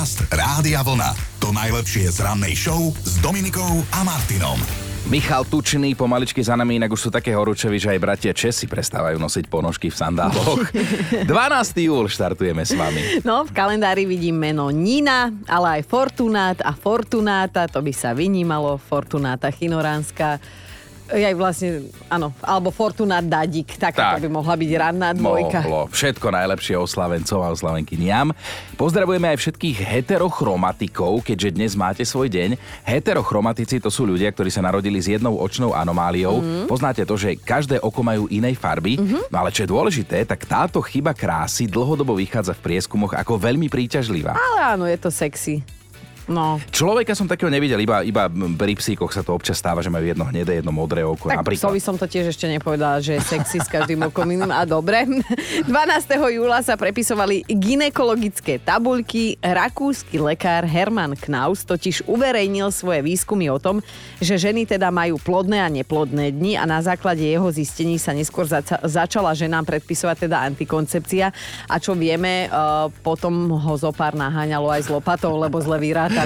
Podcast Rádia Vlna. To najlepšie z rannej show s Dominikou a Martinom. Michal Tučný pomaličky za nami, inak už sú také horúčevi, že aj bratia Česi prestávajú nosiť ponožky v sandáloch. 12. júl štartujeme s vami. No, v kalendári vidím meno Nina, ale aj Fortunát a Fortunáta, to by sa vynímalo, Fortunáta Chinoránska. Aj vlastne, áno, alebo Fortunát Dadik, tak, Tak. by mohla byť ranná dvojka. Mohlo. Všetko najlepšie oslavencov a oslavenkyniam. Pozdravujeme aj všetkých heterochromatikov, keďže dnes máte svoj deň. Heterochromatici to sú ľudia, ktorí sa narodili s jednou očnou anomáliou. Mhm. Poznáte to, že každé oko majú inej farby. No ale čo je dôležité, tak táto chyba krásy dlhodobo vychádza v prieskumoch ako veľmi príťažlivá. Ale áno, je to sexy. No, Človeka som takého nevidel, iba, iba pri psíkoch sa to občas stáva, že majú jedno hnedé, jedno modré oko tak napríklad. psovi som to tiež ešte nepovedala, že je sexy s každým okom iným. A dobre. 12. júla sa prepisovali ginekologické tabuľky. Rakúsky lekár Hermann Knaus totiž uverejnil svoje výskumy o tom, že ženy teda majú plodné a neplodné dni a na základe jeho zistení sa neskôr zaca- začala ženám predpisovať teda antikoncepcia. A čo vieme, uh, potom ho zo pár naháňalo aj s lopatou, lebo zle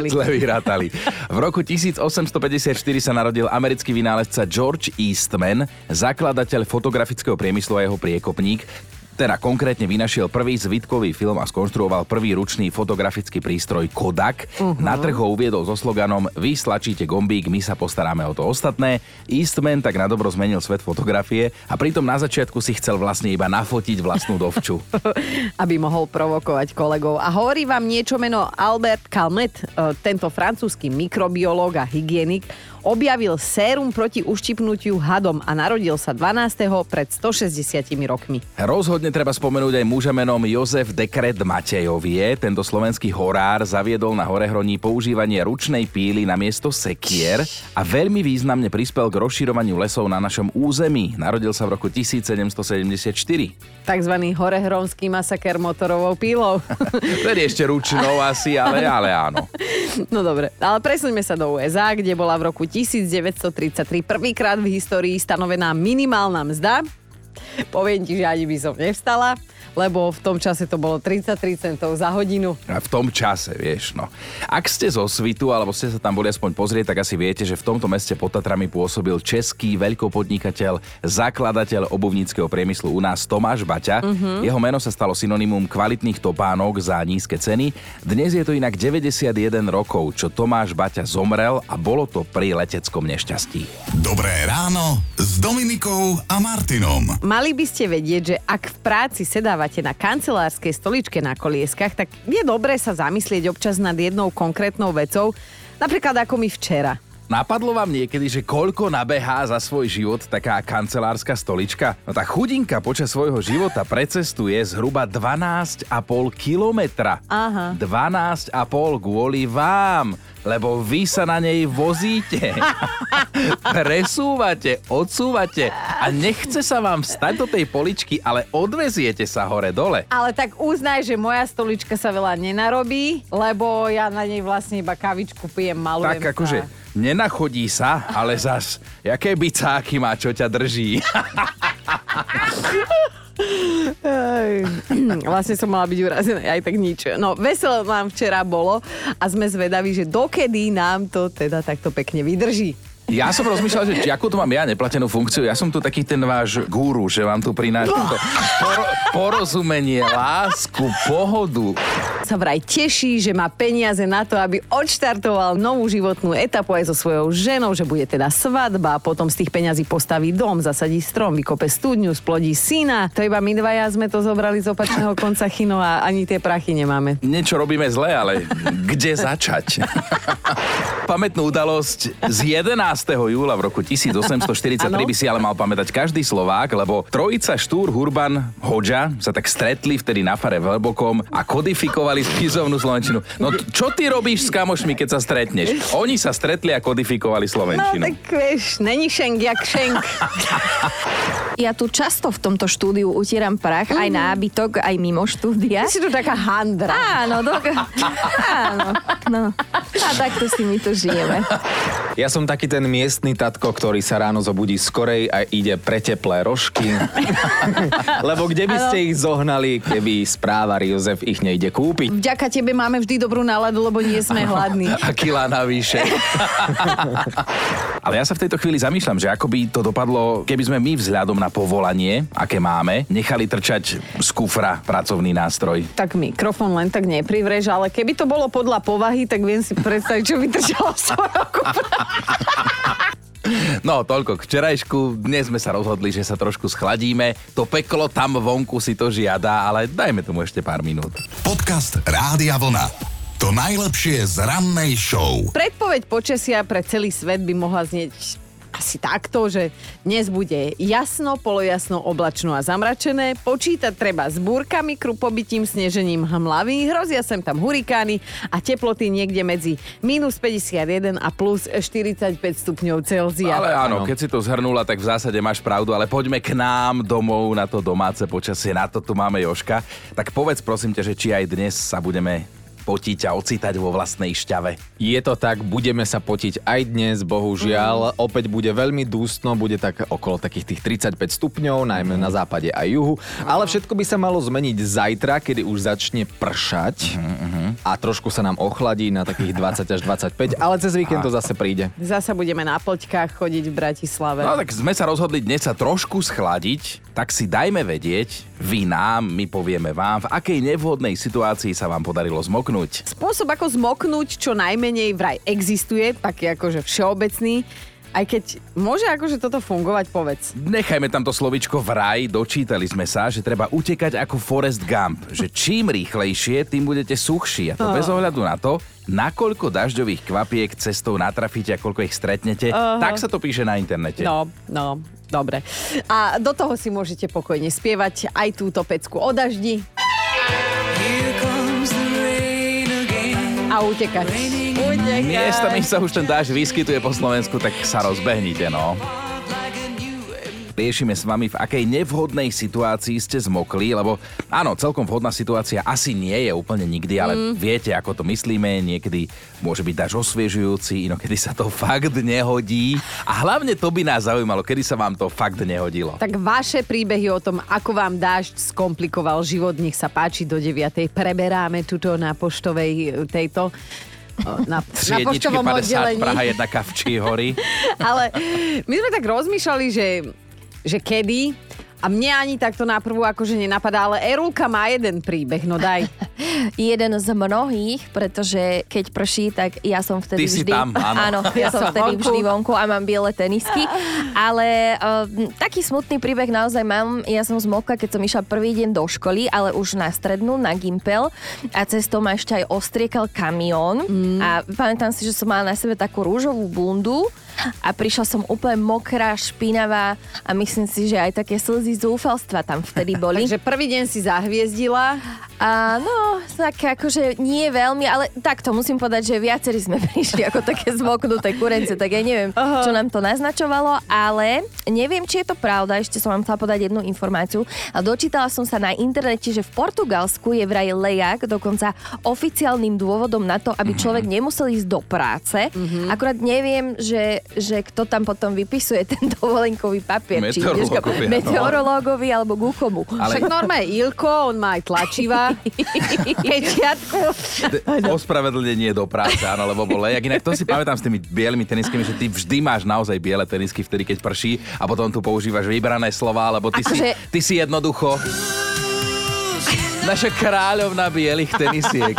vyrátali. Zle vyrátali. V roku 1854 sa narodil americký vynálezca George Eastman, zakladateľ fotografického priemyslu a jeho priekopník. Teda konkrétne vynašiel prvý zvitkový film a skonštruoval prvý ručný fotografický prístroj Kodak. Uh-huh. Na trh ho uviedol so sloganom Vy stlačíte gombík, my sa postaráme o to ostatné. Eastman tak na dobro zmenil svet fotografie a pritom na začiatku si chcel vlastne iba nafotiť vlastnú dovču. aby mohol provokovať kolegov. A hovorí vám niečo meno Albert Calmet, e, tento francúzsky mikrobiológ a hygienik, objavil sérum proti uštipnutiu hadom a narodil sa 12. pred 160 rokmi. Rozhodne treba spomenúť aj muža menom Jozef Dekret Matejovie. Tento slovenský horár zaviedol na Horehroní používanie ručnej píly na miesto sekier a veľmi významne prispel k rozširovaniu lesov na našom území. Narodil sa v roku 1774. Takzvaný horehronský masaker motorovou pílou. Vtedy ešte ručnou asi, ale, ale áno. no dobre, ale presuňme sa do USA, kde bola v roku 1933 prvýkrát v histórii stanovená minimálna mzda. Poviem ti, že ani by som nevstala, lebo v tom čase to bolo 33 centov za hodinu. A v tom čase, vieš, no. Ak ste zo Svitu, alebo ste sa tam boli aspoň pozrieť, tak asi viete, že v tomto meste pod Tatrami pôsobil český veľkopodnikateľ, zakladateľ obuvníckého priemyslu u nás Tomáš Baťa. Uh-huh. Jeho meno sa stalo synonymum kvalitných topánok za nízke ceny. Dnes je to inak 91 rokov, čo Tomáš Baťa zomrel a bolo to pri leteckom nešťastí. Dobré ráno s Dominikou a Martinom. Mali by ste vedieť, že ak v práci sedávate na kancelárskej stoličke na kolieskach, tak je dobré sa zamyslieť občas nad jednou konkrétnou vecou, napríklad ako mi včera. Napadlo vám niekedy, že koľko nabehá za svoj život taká kancelárska stolička? No tá chudinka počas svojho života precestuje zhruba 12,5 kilometra. Aha. 12,5 kvôli vám, lebo vy sa na nej vozíte. Presúvate, odsúvate a nechce sa vám vstať do tej poličky, ale odveziete sa hore-dole. Ale tak uznaj, že moja stolička sa veľa nenarobí, lebo ja na nej vlastne iba kavičku pijem, malujem Tak akože sa. Nenachodí sa, ale zas, jaké bicáky má, čo ťa drží. Vlastne som mala byť urazená, aj tak nič. No, veselo nám včera bolo a sme zvedaví, že dokedy nám to teda takto pekne vydrží. Ja som rozmýšľal, že akú tu mám ja neplatenú funkciu. Ja som tu taký ten váš guru, že vám tu prinášam to poro- porozumenie, lásku, pohodu. Sa vraj teší, že má peniaze na to, aby odštartoval novú životnú etapu aj so svojou ženou, že bude teda svadba, potom z tých peňazí postaví dom, zasadí strom, vykope studňu, splodí syna. To iba my dvaja sme to zobrali z opačného konca chino a ani tie prachy nemáme. Niečo robíme zle, ale kde začať? Pamätnú udalosť z 11. júla v roku 1843 Áno. by si ale mal pamätať každý Slovák, lebo trojica Štúr, Hurban, Hoďa sa tak stretli vtedy na fare v Hlbokom a kodifikovali spisovnú slovenčinu. No čo ty robíš s kamošmi, keď sa stretneš? Oni sa stretli a kodifikovali No slovenčinu. tak vieš, není šenk jak šenk. Ja tu často v tomto štúdiu utieram prach, aj nábytok, aj mimo štúdia. Ty si tu taká handra. Áno, do... áno, no. A takto si my tu žijeme. Ja som taký ten miestny tatko, ktorý sa ráno zobudí skorej a ide pre teplé rožky. Lebo kde by ste ich zohnali, keby správa Jozef ich nejde kúpiť? Vďaka tebe máme vždy dobrú náladu, lebo nie sme hladní. A kilá navyše. Ale ja sa v tejto chvíli zamýšľam, že ako by to dopadlo, keby sme my vzhľadom na povolanie, aké máme, nechali trčať z kufra pracovný nástroj. Tak mikrofón len tak neprivreš, ale keby to bolo podľa povahy, tak viem si predstaviť, čo by trčalo z tvojho kufra. No, toľko k včerajšku. Dnes sme sa rozhodli, že sa trošku schladíme. To peklo tam vonku si to žiada, ale dajme tomu ešte pár minút. Podcast Rádia Vlna. To najlepšie z rannej show. Predpoveď počasia pre celý svet by mohla znieť asi takto, že dnes bude jasno, polojasno, oblačno a zamračené. Počítať treba s búrkami, krupobytím, snežením hmlavy, hrozia sem tam hurikány a teploty niekde medzi minus 51 a plus 45 stupňov Celzia. Ale áno, Áno. keď si to zhrnula, tak v zásade máš pravdu, ale poďme k nám domov na to domáce počasie, na to tu máme Joška. Tak povedz prosím ťa, že či aj dnes sa budeme potiť a ocitať vo vlastnej šťave. Je to tak, budeme sa potiť aj dnes, bohužiaľ. Opäť bude veľmi dústno, bude tak okolo takých tých 35 stupňov, najmä na západe a juhu. Ale všetko by sa malo zmeniť zajtra, kedy už začne pršať a trošku sa nám ochladí na takých 20 až 25, ale cez víkend to zase príde. Zasa budeme na poťkách chodiť v Bratislave. No tak sme sa rozhodli dnes sa trošku schladiť, tak si dajme vedieť, vy nám, my povieme vám, v akej nevhodnej situácii sa vám podarilo zmoknúť. Spôsob, ako zmoknúť čo najmenej vraj existuje, taký akože všeobecný, aj keď môže akože toto fungovať, povedz. Nechajme tam to slovičko vraj, dočítali sme sa, že treba utekať ako Forest Gump, že čím rýchlejšie, tým budete suchší a to bez ohľadu na to, nakoľko dažďových kvapiek cestou natrafíte a koľko ich stretnete, tak sa to píše na internete. No, no, dobre. A do toho si môžete pokojne spievať aj túto pecku o daždi. A utekať. Utekať. Miestami sa už ten dážď vyskytuje po Slovensku, tak sa rozbehnite, no. Riešime s vami, v akej nevhodnej situácii ste zmokli, lebo áno, celkom vhodná situácia asi nie je úplne nikdy, ale mm. viete, ako to myslíme, niekedy môže byť dáž osviežujúci, inokedy sa to fakt nehodí. A hlavne to by nás zaujímalo, kedy sa vám to fakt nehodilo. Tak vaše príbehy o tom, ako vám dážď skomplikoval život, nech sa páči do 9. Preberáme tuto na poštovej e, tejto o, na, na poštovom 50, oddelení. Praha 1 Kavčí hory. Ale my sme tak rozmýšľali, že, že kedy a mne ani takto naprvu akože nenapadá, ale Erulka má jeden príbeh, no daj. Jeden z mnohých, pretože keď prší, tak ja som vtedy Ty si vždy... tam, áno. ja, Ja som vtedy vonku. vždy vonku a mám biele tenisky. Ale uh, taký smutný príbeh naozaj mám. Ja som zmokla, keď som išla prvý deň do školy, ale už na strednú, na Gimpel a cestou ma ešte aj ostriekal kamión mm. a pamätám si, že som mala na sebe takú rúžovú bundu a prišla som úplne mokrá, špinavá a myslím si, že aj také slzy zúfalstva tam vtedy boli. Takže prvý deň si zahviezdila. A no, tak akože nie veľmi, ale takto musím povedať, že viacerí sme prišli ako také zmoknuté kurence, tak ja neviem, uh-huh. čo nám to naznačovalo, ale neviem, či je to pravda, ešte som vám chcela podať jednu informáciu. A dočítala som sa na internete, že v Portugalsku je vraj lejak dokonca oficiálnym dôvodom na to, aby človek nemusel ísť do práce. Uh-huh. Akurát neviem, že, že kto tam potom vypisuje ten dovolenkový papier. no. meteorológovi alebo k komu. Ale- Však normálne Ilko, on má aj tlačiva. Pečiatku. D- ospravedlnenie do práce, áno, lebo bol lejak. Inak to si pamätám s tými bielými teniskami, že ty vždy máš naozaj biele tenisky vtedy, keď prší a potom tu používaš vybrané slova, lebo ty, si, Akože- ty si jednoducho naša kráľovna bielých tenisiek.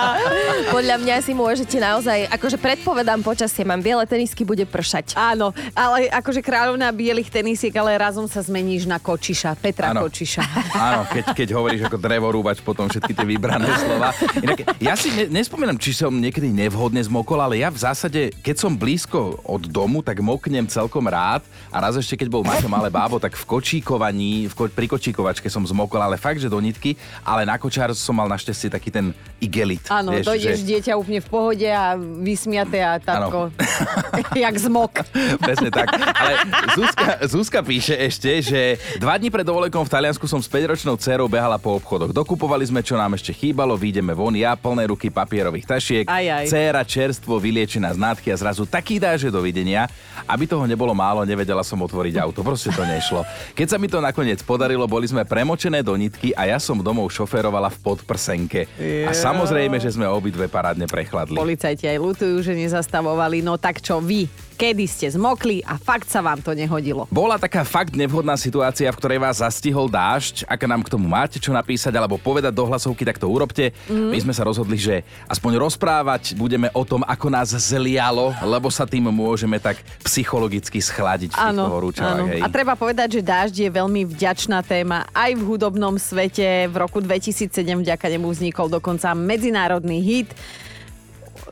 Podľa mňa si môžete naozaj, akože predpovedám počasie, mám biele tenisky, bude pršať. Áno, ale akože kráľovná bielých tenisiek, ale razom sa zmeníš na Kočiša, Petra Áno. Kočiša. Áno, keď, keď hovoríš ako drevorúbač, potom všetky tie vybrané slova. Inak, ja si ne, nespomínam, či som niekedy nevhodne zmokol, ale ja v zásade, keď som blízko od domu, tak moknem celkom rád. A raz ešte, keď bol Maťo malé bábo, tak v kočíkovaní, v ko, pri kočíkovačke som zmokol, ale fakt, že do nitky. Ale na kočár som mal našťastie taký ten igelit. Áno, vieš, dojdeš že- dieťa úplne v pohode a vysmiaté a tatko, jak zmok. Presne tak. Ale Zuzka, Zuzka píše ešte, že dva dní pred dovolenkom v Taliansku som s 5-ročnou dcerou behala po obchodoch. Dokupovali sme, čo nám ešte chýbalo, výjdeme von, ja plné ruky papierových tašiek, Aj, aj. dcéra čerstvo vyliečená z nádchy a zrazu taký dáže dovidenia. Aby toho nebolo málo, nevedela som otvoriť auto, proste to nešlo. Keď sa mi to nakoniec podarilo, boli sme premočené do nitky a ja som domov šoférovala v podprsenke. A samozrejme, že sme obidve parádne prechladli. Policajti aj lutujú, že nezastavovali. No tak čo vy? Kedy ste zmokli a fakt sa vám to nehodilo? Bola taká fakt nevhodná situácia, v ktorej vás zastihol dážď. Ak nám k tomu máte čo napísať alebo povedať do hlasovky, tak to urobte. Mhm. My sme sa rozhodli, že aspoň rozprávať budeme o tom, ako nás zlialo, lebo sa tým môžeme tak psychologicky schladiť v týchto horúčavách. A treba povedať, že dážď je veľmi vďačná téma aj v hudobnom svete. V roku 2007 vďaka nemu vznikol dokonca medzinárodný hit.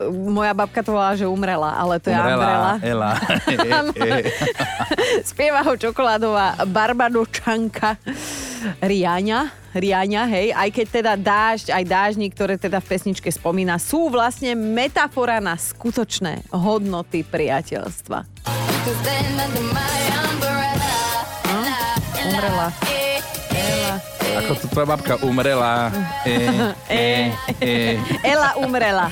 Moja babka to volala, že umrela, ale to je Umbrella. Ela. Spieva ho čokoládová barbadočanka Riania. Riania, hej, aj keď teda dážď, aj dážnik, ktoré teda v pesničke spomína, sú vlastne metafora na skutočné hodnoty priateľstva. Umrela. Ako tu tvoja babka umrela. E, e, e. Ela umrela.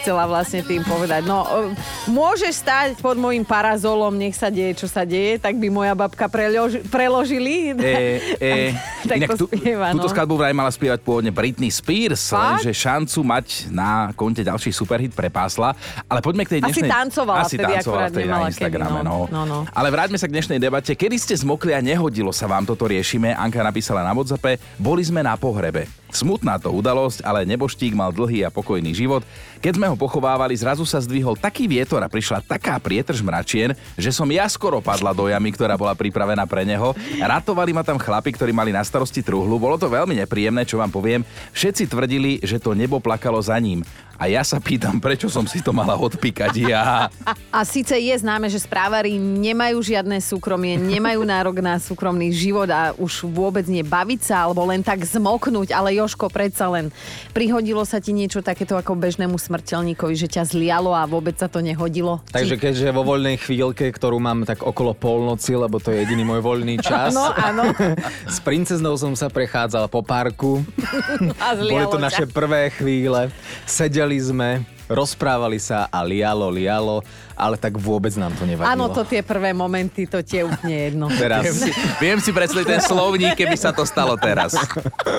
Chcela vlastne tým povedať. No, e, môžeš stáť pod môjim parazolom, nech sa deje, čo sa deje, tak by moja babka preloži, preložili. E, e. tak Inak to spieva, túto no. skladbu vraj mala spievať pôvodne Britney Spears, Fakt? lenže šancu mať na konte ďalší superhit prepásla. Ale poďme k tej Asi dnešnej... tancovala Asi vtedy, tancovala vtedy na nemala kedy, Instagrame, no. no. No, no. Ale vráťme sa k dnešnej debate. Kedy ste zmokli a nehodilo sa vám toto riešime? Anka napísala na WhatsAppe, boli sme na pohrebe. Smutná to udalosť, ale neboštík mal dlhý a pokojný život. Keď sme ho pochovávali, zrazu sa zdvihol taký vietor a prišla taká prietrž mračien, že som ja skoro padla do jamy, ktorá bola pripravená pre neho. Ratovali ma tam chlapi, ktorí mali na starosti truhlu. Bolo to veľmi nepríjemné, čo vám poviem. Všetci tvrdili, že to nebo plakalo za ním. A ja sa pýtam, prečo som si to mala odpíkať ja. A síce je známe, že správari nemajú žiadne súkromie, nemajú nárok na súkromný život a už vôbec nebaviť sa alebo len tak zmoknúť, ale Joško, predsa len prihodilo sa ti niečo takéto ako bežnému smrteľníkovi, že ťa zlialo a vôbec sa to nehodilo? Takže keďže vo voľnej chvíľke, ktorú mám tak okolo polnoci, lebo to je jediný môj voľný čas, Áno, áno. s princeznou som sa prechádzal po parku. A Boli to ťa. naše prvé chvíle. Sedeli sme, rozprávali sa a lialo, lialo, ale tak vôbec nám to nevadilo. Áno, to tie prvé momenty, to tie úplne jedno. Teraz Viem si, viem si predstaviť ten slovník, keby sa to stalo teraz.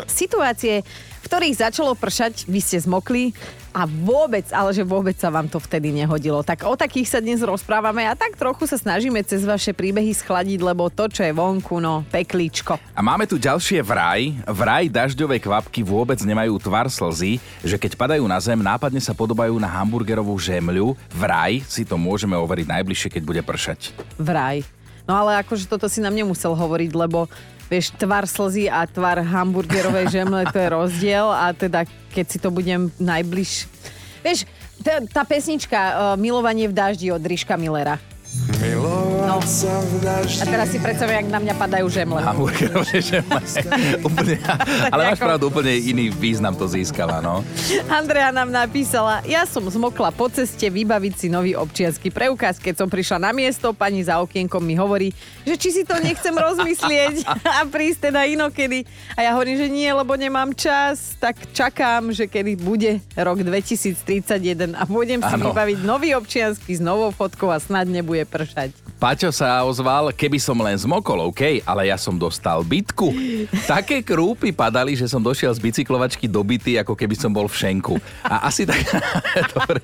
Situácie, v ktorých začalo pršať, vy ste zmokli a vôbec, ale že vôbec sa vám to vtedy nehodilo. Tak o takých sa dnes rozprávame a tak trochu sa snažíme cez vaše príbehy schladiť, lebo to, čo je vonku, no, peklíčko. A máme tu ďalšie vraj. Vraj dažďové kvapky vôbec nemajú tvar slzy, že keď padajú na zem, nápadne sa podobajú na hamburgerovú žemľu. Vraj si to môžeme overiť najbližšie, keď bude pršať. Vraj. No ale akože toto si nám nemusel hovoriť, lebo vieš, tvar slzy a tvar hamburgerovej žemle, to je rozdiel a teda keď si to budem najbliž... Vieš, tá, tá pesnička uh, Milovanie v daždi od Ríška Millera. No. A teraz si predstavím, jak na mňa padajú žemle. Hamburgerové žemle. úplne, ale máš ako- pravdu, úplne iný význam to získava, no. Andrea nám napísala, ja som zmokla po ceste vybaviť si nový občiansky preukaz. Keď som prišla na miesto, pani za okienkom mi hovorí, že či si to nechcem rozmyslieť a prísť teda inokedy. A ja hovorím, že nie, lebo nemám čas, tak čakám, že kedy bude rok 2031 a budem si Áno. vybaviť nový občiansky s novou fotkou a snad nebude pršať. Paťo sa ozval, keby som len zmokol, OK, ale ja som dostal bitku. Také krúpy padali, že som došiel z bicyklovačky do byty, ako keby som bol v šenku. A asi tak... Dobre.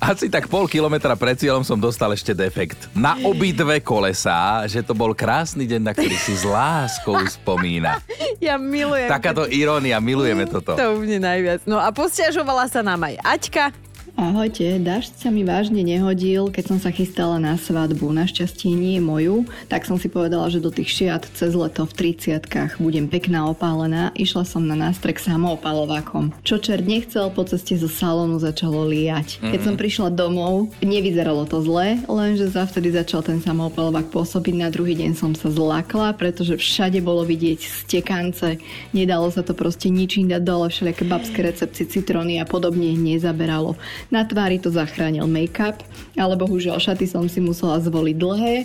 Asi tak pol kilometra pred cieľom som dostal ešte defekt. Na obidve kolesá, že to bol krásny deň, na ktorý si s láskou spomína. Ja milujem. Takáto irónia, milujeme toto. To úplne najviac. No a posťažovala sa nám aj Aťka. Ahojte, dážď sa mi vážne nehodil, keď som sa chystala na svadbu. Našťastie nie moju, tak som si povedala, že do tých šiat cez leto v 30 budem pekná opálená. Išla som na nástrek samoopalovákom. Čo čert nechcel, po ceste zo salónu začalo liať. Keď som prišla domov, nevyzeralo to zle, lenže zavtedy začal ten samoopalovák pôsobiť. Na druhý deň som sa zlakla, pretože všade bolo vidieť stekance. Nedalo sa to proste ničím dať dole, všelijaké babské recepcie, citróny a podobne nezaberalo. Na tvári to zachránil make-up, ale bohužiaľ šaty som si musela zvoliť dlhé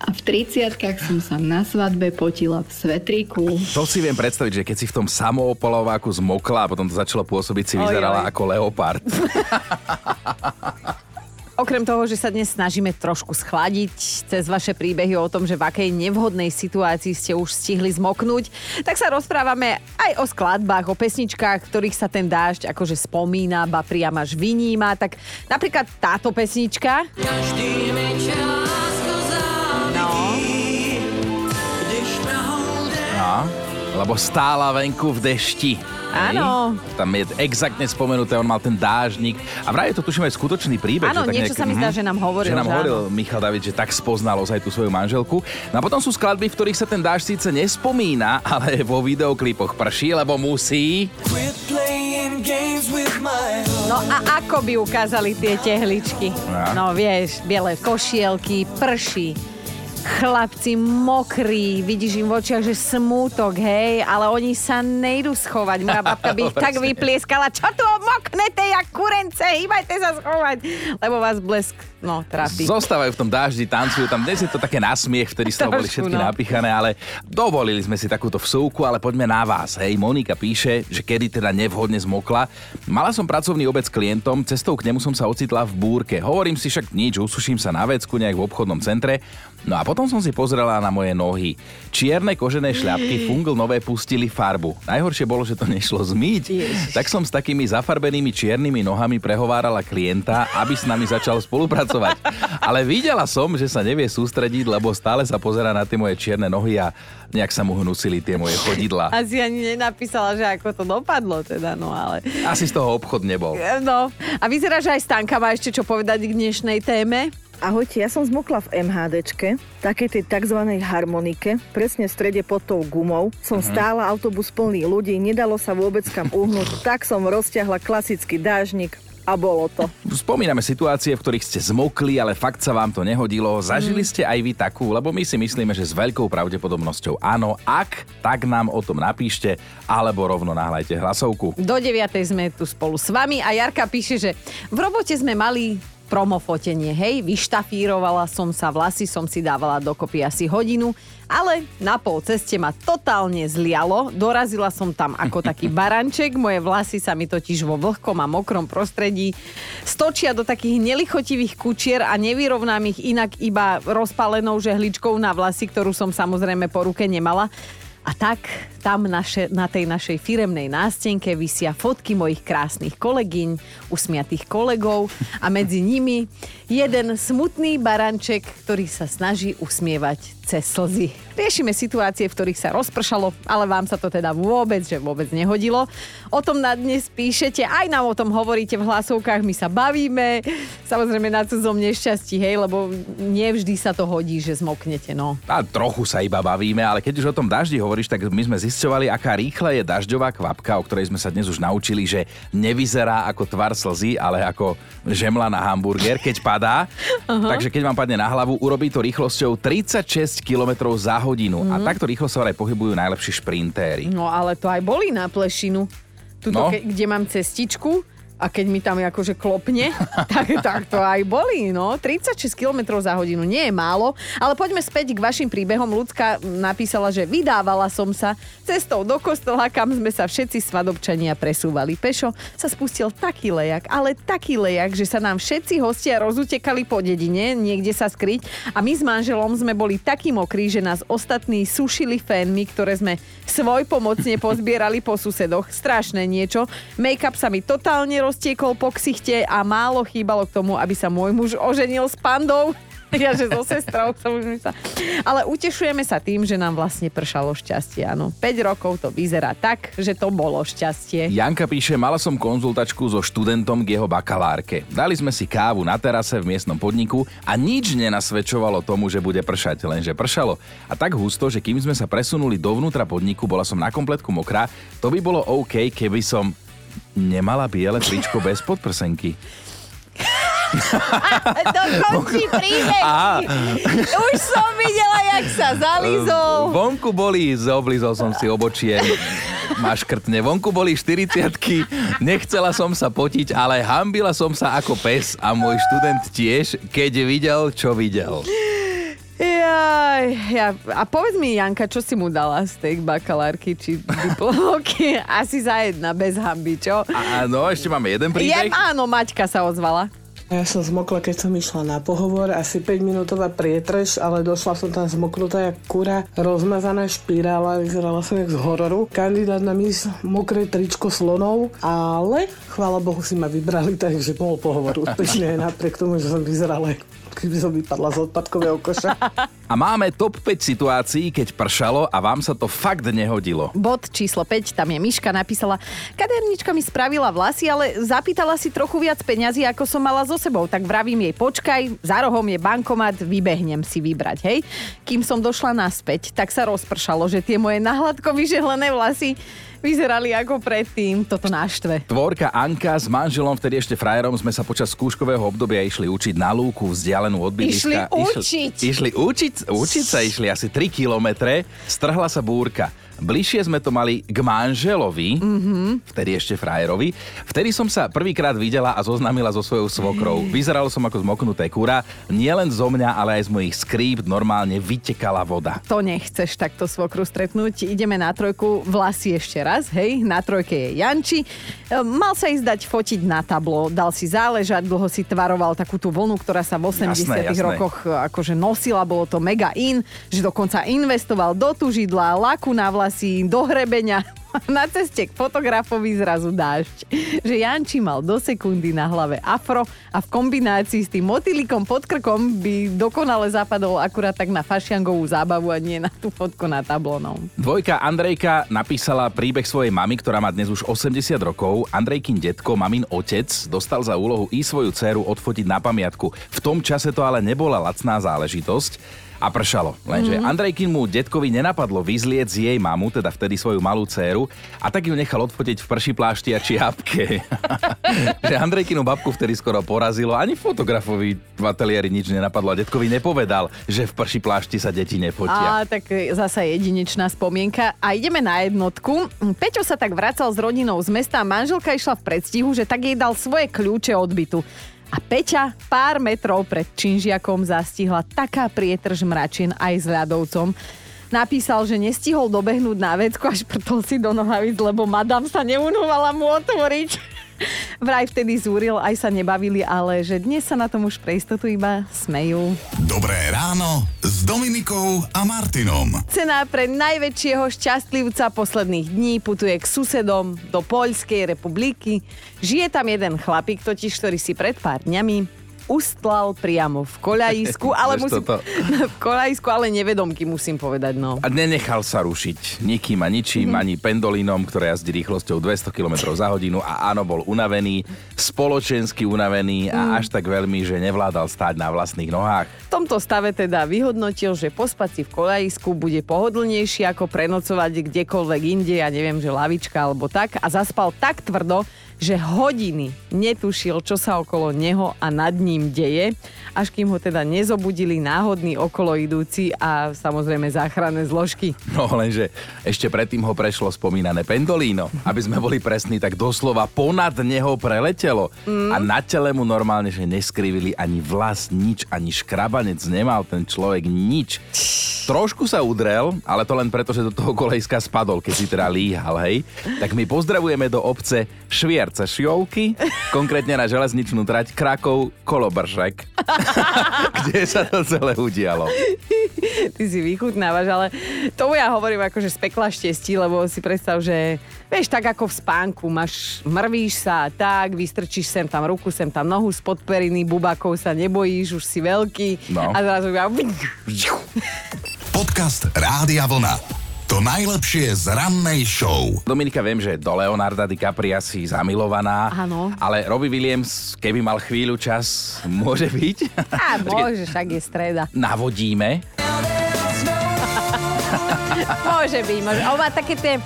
a v 30 som sa na svadbe potila v svetriku. To si viem predstaviť, že keď si v tom samoopalováku zmokla a potom to začalo pôsobiť, si vyzerala ako leopard. Okrem toho, že sa dnes snažíme trošku schladiť cez vaše príbehy o tom, že v akej nevhodnej situácii ste už stihli zmoknúť, tak sa rozprávame aj o skladbách, o pesničkách, ktorých sa ten dážď akože spomína, ba priam až vyníma. Tak napríklad táto pesnička. No, No, lebo stála venku v dešti. Áno. Tam je exaktne spomenuté, on mal ten dážnik. A vraj je to tuším aj skutočný príbeh. Áno, tak niečo sa mi zdá, že nám hovoril, Že nám že hovoril áno. Michal David, že tak spoznal ozaj tú svoju manželku. No a potom sú skladby, v ktorých sa ten dážď síce nespomína, ale vo videoklipoch prší, lebo musí. no a ako by ukázali tie tehličky? Ja. No vieš, biele košielky, prší, chlapci mokrí, vidíš im v očiach, že smútok, hej, ale oni sa nejdú schovať. Moja babka by ich tak vyplieskala, čo tu moknete, jak kurence, hýbajte sa schovať, lebo vás blesk, no, trafí. Zostávajú v tom dáždi, tancujú tam. Dnes je to také nasmiech, vtedy z toho boli všetky no. napichané, ale dovolili sme si takúto vsúku, ale poďme na vás. Hej, Monika píše, že kedy teda nevhodne zmokla. Mala som pracovný obed s klientom, cestou k nemu som sa ocitla v búrke. Hovorím si však nič, usuším sa na vecku nejak v obchodnom centre. No a potom som si pozrela na moje nohy. Čierne kožené šľapky fungl nové pustili farbu. Najhoršie bolo, že to nešlo zmyť. Ježiš. Tak som s takými zafarbenými čiernymi nohami prehovárala klienta, aby s nami začal spolupracovať. Ale videla som, že sa nevie sústrediť, lebo stále sa pozera na tie moje čierne nohy a nejak sa mu hnusili tie moje chodidla. Asi ani nenapísala, že ako to dopadlo teda, no ale... Asi z toho obchod nebol. No, a vyzerá, že aj Stanka má ešte čo povedať k dnešnej téme. Ahojte, ja som zmokla v MHDčke, takej tej tzv. harmonike, presne v strede pod tou gumou. Som Mhm. stála autobus plný ľudí, nedalo sa vôbec kam uhnúť, tak som rozťahla klasický dážnik a bolo to. Spomíname situácie, v ktorých ste zmokli, ale fakt sa vám to nehodilo. Zažili ste aj vy takú, lebo my si myslíme, že s veľkou pravdepodobnosťou áno. Ak, tak nám o tom napíšte, alebo rovno nahlajte hlasovku. Do 9. sme tu spolu s vami a Jarka píše, že v robote sme mali promofotenie, hej, vyštafírovala som sa, vlasy som si dávala dokopy asi hodinu, ale na pol ceste ma totálne zlialo, dorazila som tam ako taký baranček, moje vlasy sa mi totiž vo vlhkom a mokrom prostredí stočia do takých nelichotivých kučier a nevyrovnám ich inak iba rozpalenou žehličkou na vlasy, ktorú som samozrejme po ruke nemala. A tak tam naše, na tej našej firemnej nástenke vysia fotky mojich krásnych kolegyň, usmiatých kolegov a medzi nimi jeden smutný baranček, ktorý sa snaží usmievať cez slzy. Riešime situácie, v ktorých sa rozpršalo, ale vám sa to teda vôbec, že vôbec nehodilo. O tom na dnes píšete, aj nám o tom hovoríte v hlasovkách, my sa bavíme, samozrejme na cudzom nešťastí, hej, lebo nevždy sa to hodí, že zmoknete, no. A trochu sa iba bavíme, ale keď už o tom daždi hovoríš, tak my sme zisťovali, aká rýchla je dažďová kvapka, o ktorej sme sa dnes už naučili, že nevyzerá ako tvar slzy, ale ako žemla na hamburger, keď padá. Takže keď vám padne na hlavu, urobí to rýchlosťou 36 km za hodinu. A takto rýchlo sa aj pohybujú najlepší šprintéri. No ale to aj bolí na plešinu. Tuto, no. ke, kde mám cestičku a keď mi tam akože klopne, tak, tak to aj bolí, no. 36 km za hodinu nie je málo, ale poďme späť k vašim príbehom. Ľudská napísala, že vydávala som sa cestou do kostola, kam sme sa všetci svadobčania presúvali. Pešo sa spustil taký lejak, ale taký lejak, že sa nám všetci hostia rozutekali po dedine, niekde sa skryť a my s manželom sme boli takí mokrí, že nás ostatní sušili fénmi, ktoré sme svoj pomocne pozbierali po susedoch. Strašné niečo. Make-up sa mi totálne roztiekol po ksichte a málo chýbalo k tomu, aby sa môj muž oženil s pandou. ja, že so sestrou som už myslela. Ale utešujeme sa tým, že nám vlastne pršalo šťastie, áno. 5 rokov to vyzerá tak, že to bolo šťastie. Janka píše, mala som konzultačku so študentom k jeho bakalárke. Dali sme si kávu na terase v miestnom podniku a nič nenasvedčovalo tomu, že bude pršať, lenže pršalo. A tak husto, že kým sme sa presunuli dovnútra podniku, bola som na kompletku mokrá, to by bolo OK, keby som nemala biele tričko bez podprsenky. Dokončí príbeh. Už som videla, jak sa zalizol. Vonku boli, zoblizol som si obočie, maškrtne. Vonku boli 40 nechcela som sa potiť, ale hambila som sa ako pes a môj študent tiež, keď videl, čo videl. Ja, a povedz mi, Janka, čo si mu dala z tej bakalárky či diplomovky? Asi za jedna, bez hamby, čo? Áno, ešte máme jeden Je, príbeh. áno, Maťka sa ozvala. Ja som zmokla, keď som išla na pohovor, asi 5 minútová prietrž, ale došla som tam zmoknutá jak kura, rozmazaná špirála, vyzerala som jak z hororu. Kandidát na mis mokré tričko slonov, ale chvála Bohu si ma vybrali, takže bol pohovor úspešný aj napriek tomu, že som vyzerala keby som vypadla z odpadkového koša. A máme top 5 situácií, keď pršalo a vám sa to fakt nehodilo. Bod číslo 5, tam je Miška, napísala, kadernička mi spravila vlasy, ale zapýtala si trochu viac peňazí, ako som mala so sebou. Tak vravím jej, počkaj, za rohom je bankomat, vybehnem si vybrať, hej. Kým som došla naspäť, tak sa rozpršalo, že tie moje nahladko vyžehlené vlasy vyzerali ako predtým. Toto náštve. Tvorka Anka s manželom, vtedy ešte frajerom, sme sa počas skúškového obdobia išli učiť na lúku vzdialenú od bydliska. Išli učiť. Išli, išli učiť, učiť sa išli asi 3 kilometre, strhla sa búrka. Bližšie sme to mali k manželovi, mm-hmm. vtedy ešte frajerovi. Vtedy som sa prvýkrát videla a zoznámila so svojou svokrou. Vyzeralo som ako zmoknuté kura. Nielen zo mňa, ale aj z mojich skrýp normálne vytekala voda. To nechceš takto svokru stretnúť. Ideme na trojku, vlasy ešte raz, hej. Na trojke je Janči. E, Mal sa ísť dať fotiť na tablo, dal si záležať, dlho si tvaroval takú tú vlnu, ktorá sa v 80 Jasné, jasné. rokoch e, akože nosila, bolo to mega in, že dokonca investoval do tužidla, laku na vlasy, do hrebenia. Na ceste k fotografovi zrazu dážď. Že Janči mal do sekundy na hlave afro a v kombinácii s tým motýlikom pod krkom by dokonale zapadol akurát tak na fašiangovú zábavu a nie na tú fotku na tablonom. Dvojka Andrejka napísala príbeh svojej mamy, ktorá má dnes už 80 rokov. Andrejkin detko, mamin otec, dostal za úlohu i svoju dceru odfotiť na pamiatku. V tom čase to ale nebola lacná záležitosť. A pršalo. Lenže mm-hmm. Andrejkin mu detkovi nenapadlo vyzlieť z jej mamu, teda vtedy svoju malú dceru, a tak ju nechal odfotiť v prší plášti a čiapke. že Andrejkinu babku vtedy skoro porazilo, ani fotografovi v ateliéri nič nenapadlo a detkovi nepovedal, že v prší plášti sa deti nefotia. A tak zasa jedinečná spomienka. A ideme na jednotku. Peťo sa tak vracal s rodinou z mesta a manželka išla v predstihu, že tak jej dal svoje kľúče od bytu. A Peťa pár metrov pred Činžiakom zastihla taká prietrž mračin aj s ľadovcom. Napísal, že nestihol dobehnúť na vecku a šprtol si do nohavíc, lebo madam sa neunovala mu otvoriť. Vraj vtedy zúril, aj sa nebavili, ale že dnes sa na tom už pre istotu iba smejú. Dobré ráno s Dominikou a Martinom. Cena pre najväčšieho šťastlivca posledných dní putuje k susedom do Poľskej republiky. Žije tam jeden chlapík, totiž, ktorý si pred pár dňami ustlal priamo v koľajisku, ale musím, v koľajisku, ale nevedomky musím povedať, no. A nenechal sa rušiť nikým a ničím, Mhm. ani pendolínom, ktoré jazdí rýchlosťou 200 km za hodinu a áno, bol unavený, spoločensky unavený Mhm. a až tak veľmi, že nevládal stáť na vlastných nohách. V tomto stave teda vyhodnotil, že pospať si v koľajisku bude pohodlnejšie ako prenocovať kdekoľvek inde, ja neviem, že lavička alebo tak a zaspal tak tvrdo, že hodiny netušil, čo sa okolo neho a nad ním deje, až kým ho teda nezobudili náhodní okolo idúci a samozrejme záchranné zložky. No lenže ešte predtým ho prešlo spomínané pendolíno. Aby sme boli presní, tak doslova ponad neho preletelo. A na tele mu normálne, že neskrivili ani vlas, nič, ani škrabanec nemal ten človek nič. Trošku sa udrel, ale to len preto, že do toho kolejska spadol, keď si teda líhal, hej. Tak my pozdravujeme do obce Švierce Šiovky, konkrétne na železničnú trať Krakov Kolobržek, kde sa to celé udialo. Ty si vychutnávaš, ale tomu ja hovorím akože z pekla štestí, lebo si predstav, že Vieš, tak ako v spánku, máš, mrvíš sa, tak, vystrčíš sem tam ruku, sem tam nohu spod periny, bubakov sa nebojíš, už si veľký. No. A zrazu iba... Podcast Rádia Vlna. To najlepšie z rannej show. Dominika, viem, že do Leonarda DiCapria si zamilovaná. Áno. Ale Robbie Williams, keby mal chvíľu čas, môže byť. A môže, však je streda. Navodíme. Môže byť, môže. On má také tie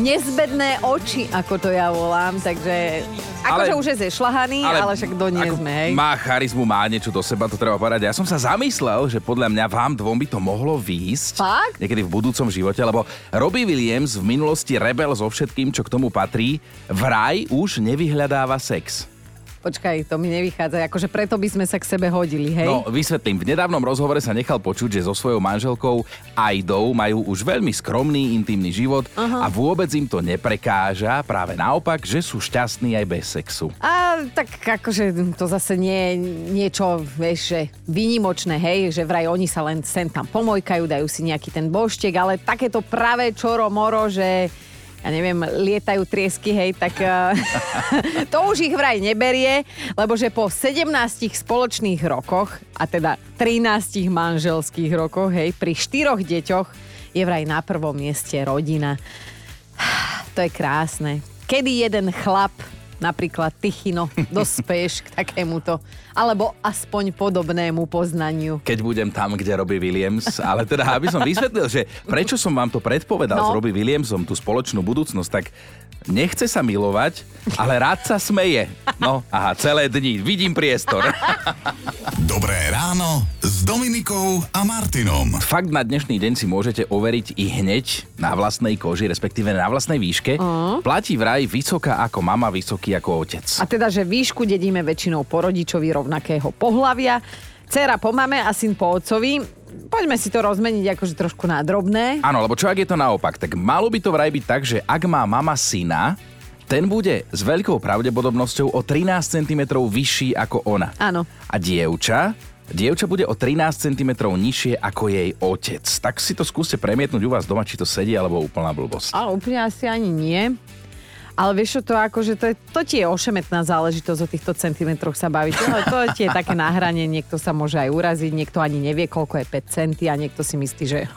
nezbedné oči, ako to ja volám, takže... Akože už je zešlahaný, ale, ale však do nie ako sme, hej. Má charizmu, má niečo do seba, to treba povedať. Ja som sa zamyslel, že podľa mňa vám dvom by to mohlo výjsť. Fakt? Niekedy v budúcom živote, lebo Robbie Williams v minulosti rebel so všetkým, čo k tomu patrí, vraj už nevyhľadáva sex. Počkaj, to mi nevychádza, akože preto by sme sa k sebe hodili, hej? No, vysvetlím. V nedávnom rozhovore sa nechal počuť, že so svojou manželkou Aidou majú už veľmi skromný, intimný život a vôbec im to neprekáža, práve naopak, že sú šťastní aj bez sexu. A tak akože to zase nie je niečo, vieš, že výnimočné, hej, že vraj oni sa len sem tam pomojkajú, dajú si nejaký ten boštek, ale takéto pravé čoro moro, že ja neviem, lietajú triesky, hej, tak eh, to už ich vraj neberie, lebo že po 17 spoločných rokoch, a teda 13 manželských rokoch, hej, pri štyroch deťoch je vraj na prvom mieste rodina. To je krásne. Kedy jeden chlap, napríklad Tychino, dospeješ k takémuto, alebo aspoň podobnému poznaniu. keď budem tam, kde robí Williams. Ale teda, aby som vysvetlil, že prečo som vám to predpovedal No. s Robbie Williamsom, tú spoločnú budúcnosť, tak nechce sa milovať, ale rád sa smeje. No, aha, celé dni. Vidím priestor. Dobré ráno s Dominikou a Martinom. Fakt na dnešný deň si môžete overiť i hneď na vlastnej koži, respektíve na vlastnej výške. Platí vraj vysoká ako mama, vysoký ako otec. A teda, že výšku dedíme väčšinou po rodičovi rovnakého pohlavia, dcera po mame a syn po otcovi. Poďme si to rozmeniť akože trošku na drobné. Áno, lebo čo ak je to naopak? Tak malo by to vraj byť tak, že ak má mama syna, ten bude s veľkou pravdepodobnosťou o 13 cm vyšší ako ona. Áno. A dievča? Dievča bude o 13 cm nižšie ako jej otec. Tak si to skúste premietnúť u vás doma, či to sedí, alebo úplná blbosť. Ale úplne asi ani nie. Ale vieš čo, to akože to, je, to ti je ošemetná záležitosť o týchto centimetroch sa baviť. To, to ti je také nahranie, niekto sa môže aj uraziť, niekto ani nevie, koľko je 5 centy a niekto si myslí, že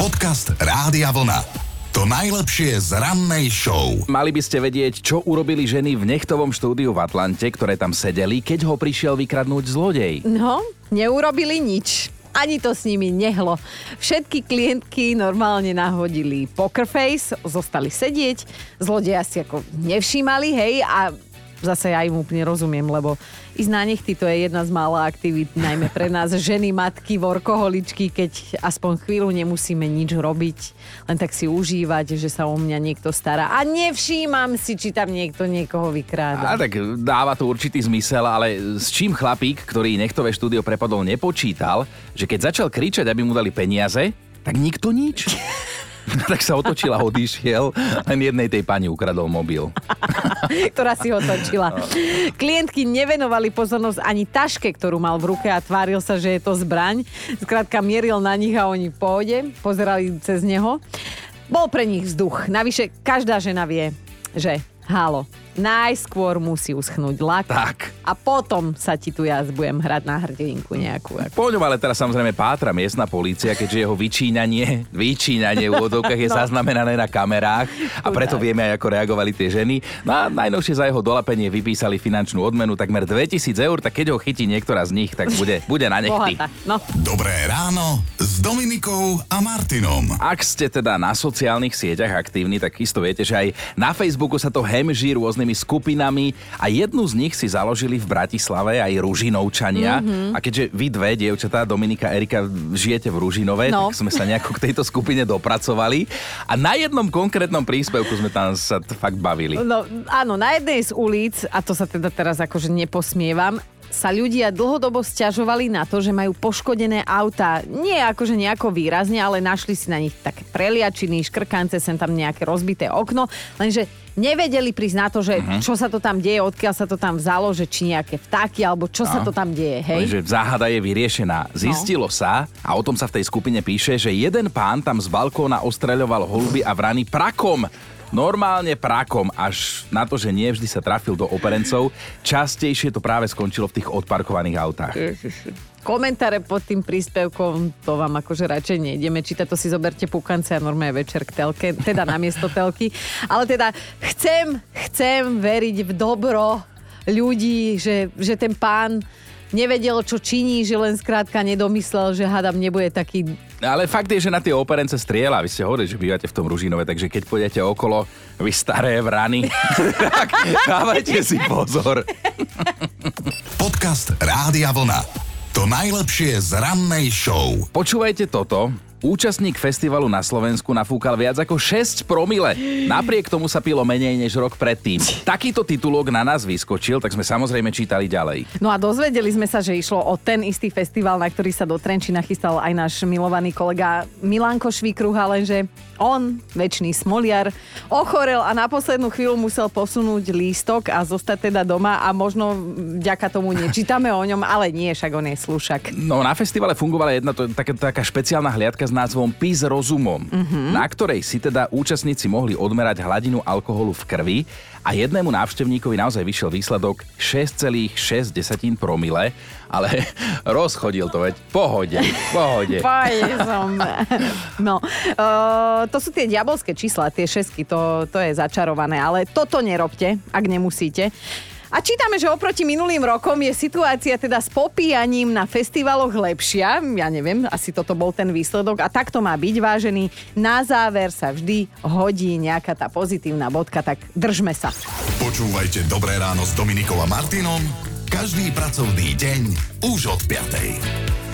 Podcast Rádia Vlna. To najlepšie z rannej show. Mali by ste vedieť, čo urobili ženy v nechtovom štúdiu v Atlante, ktoré tam sedeli, keď ho prišiel vykradnúť zlodej. no, neurobili nič. Ani to s nimi nehlo. Všetky klientky normálne nahodili poker face, zostali sedieť, zlodeja si ako nevšímali, hej, a zase ja im úplne rozumiem, lebo ísť na nechty to je jedna z mála aktivít, najmä pre nás ženy, matky, workoholičky, keď aspoň chvíľu nemusíme nič robiť, len tak si užívať, že sa o mňa niekto stará. A nevšímam si, či tam niekto niekoho vykráda. A tak dáva to určitý zmysel, ale s čím chlapík, ktorý nechtové štúdio prepadol, nepočítal, že keď začal kričať, aby mu dali peniaze, tak nikto nič. tak sa otočil a odišiel. Len jednej tej pani ukradol mobil. ktorá si ho točila. Klientky nevenovali pozornosť ani taške, ktorú mal v ruke a tváril sa, že je to zbraň. Skrátka mieril na nich a oni pohode, pozerali cez neho. Bol pre nich vzduch. Navyše, každá žena vie, že halo, najskôr musí uschnúť lak Tak. a potom sa ti tu ja budem hrať na hrdinku nejakú. Po ňom ale teraz samozrejme pátra miestna polícia, keďže jeho vyčínanie, vyčínanie v úvodovkách je zaznamenané na kamerách a preto vieme aj, ako reagovali tie ženy. No a najnovšie za jeho dolapenie vypísali finančnú odmenu takmer 2000 eur, tak keď ho chytí niektorá z nich, tak bude, bude na nechty. Bohatá. No, Dobré ráno s Dominikou a Martinom. Ak ste teda na sociálnych sieťach aktívni, tak isto viete, že aj na Facebooku sa to hemží rôznymi skupinami a jednu z nich si založili v Bratislave aj Ružinovčania. Mm-hmm. A keďže vy dve, dievčatá, Dominika, Erika, žijete v Ružinove, No. tak sme sa nejako k tejto skupine dopracovali. A na jednom konkrétnom príspevku sme tam sa fakt bavili. No áno, na jednej z ulic, a to sa teda teraz akože neposmievam, sa ľudia dlhodobo stiažovali na to, že majú poškodené auta. Nie akože nejako výrazne, ale našli si na nich také preliačiny, škrkance, sem tam nejaké rozbité okno, lenže nevedeli prísť na to, že uh-huh. čo sa to tam deje, odkiaľ sa to tam vzalo, že či nejaké vtáky, alebo čo no. sa to tam deje, hej? Lenže záhada je vyriešená. Zistilo no. sa, a o tom sa v tej skupine píše, že jeden pán tam z balkóna ostreľoval holuby a vrany prakom. Normálne prakom, až na to, že nie vždy sa trafil do operencov. Častejšie to práve skončilo v tých odparkovaných autách. Komentáre pod tým príspevkom, to vám akože radšej nejdeme čítať, to si zoberte púkance a normálne večer k telke, teda namiesto telky. Ale teda chcem, chcem veriť v dobro ľudí, že, že ten pán nevedel, čo činí, že len skrátka nedomyslel, že hadam nebude taký... Ale fakt je, že na tie operence strieľa. Vy ste hovorili, že bývate v tom Ružinove, takže keď pôjdete okolo, vy staré vrany, tak dávajte si pozor. Podcast Rádia Vlna. To najlepšie z rannej show. Počúvajte toto. Účastník festivalu na Slovensku nafúkal viac ako 6 promile. Napriek tomu sa pilo menej než rok predtým. Takýto titulok na nás vyskočil, tak sme samozrejme čítali ďalej. No a dozvedeli sme sa, že išlo o ten istý festival, na ktorý sa do Trenčína chystal aj náš milovaný kolega Milanko Švíkruha, lenže on, väčší smoliar, ochorel a na poslednú chvíľu musel posunúť lístok a zostať teda doma a možno vďaka tomu nečítame o ňom, ale nie, však on je slušak. No na festivale fungovala jedna to, taká, taká špeciálna hliadka s názvom PIS rozumom, mm-hmm. na ktorej si teda účastníci mohli odmerať hladinu alkoholu v krvi a jednému návštevníkovi naozaj vyšiel výsledok 6,6 promile, ale rozchodil to, veď pohode, pohode. No, uh, to sú tie diabolské čísla, tie šesky, to, to je začarované, ale toto nerobte, ak nemusíte. A čítame, že oproti minulým rokom je situácia teda s popíjaním na festivaloch lepšia. Ja neviem, asi toto bol ten výsledok. A tak to má byť, vážený. Na záver sa vždy hodí nejaká tá pozitívna bodka, tak držme sa. Počúvajte Dobré ráno s Dominikom a Martinom každý pracovný deň už od 5.